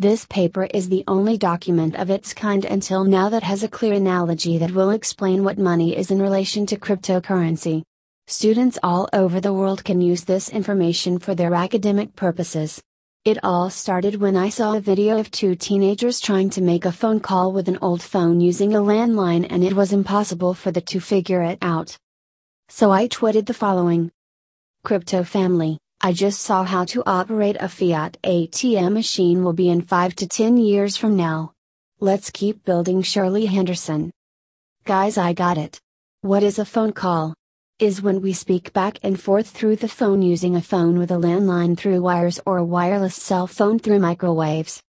This paper is the only document of its kind until now that has a clear analogy that will explain what money is in relation to cryptocurrency. Students all over the world can use this information for their academic purposes. It all started when I saw a video of two teenagers trying to make a phone call with an old phone using a landline and it was impossible for the two figure it out. So I tweeted the following Crypto family, I just saw how to operate a fiat ATM machine will be in 5 to 10 years from now. Let's keep building Shirley Henderson. Guys, I got it. What is a phone call? Is when we speak back and forth through the phone using a phone with a landline through wires or a wireless cell phone through microwaves.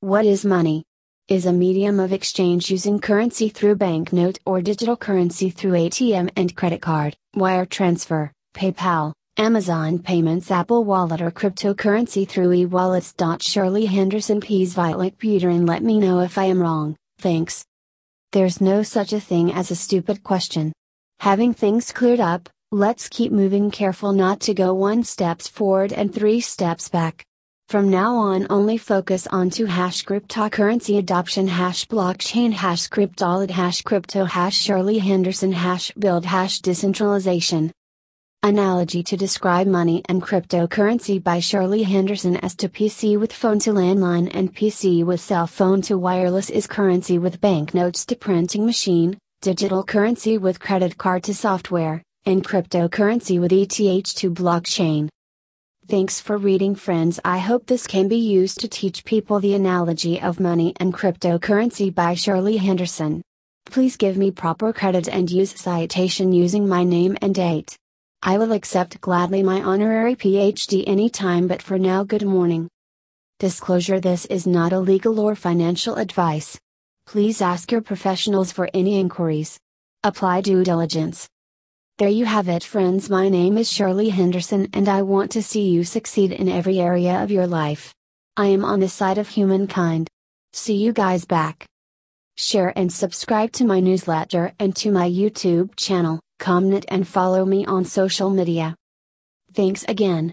What is money? Is a medium of exchange using currency through banknote or digital currency through ATM and credit card, wire transfer, PayPal, Amazon Payments Apple Wallet or cryptocurrency through e-wallets. Shirley Henderson please like Peter and let me know if I am wrong, thanks. There's no such a thing as a stupid question. Having things cleared up, let's keep moving careful not to go one steps forward and three steps back. From now on only focus on to hash cryptocurrency adoption hash blockchain hash cryptolid hash crypto hash Shirley Henderson hash build hash decentralization. Analogy to describe money and cryptocurrency by Shirley Henderson as to PC with phone to landline and PC with cell phone to wireless is currency with banknotes to printing machine, digital currency with credit card to software, and cryptocurrency with ETH to blockchain. Thanks for reading, friends. I hope this can be used to teach people the analogy of money and cryptocurrency by Shirley Henderson. Please give me proper credit and use citation using my name and date. I will accept gladly my honorary PhD anytime, but for now, good morning. Disclosure This is not a legal or financial advice. Please ask your professionals for any inquiries. Apply due diligence. There you have it, friends. My name is Shirley Henderson, and I want to see you succeed in every area of your life. I am on the side of humankind. See you guys back. Share and subscribe to my newsletter and to my YouTube channel comment and follow me on social media. Thanks again.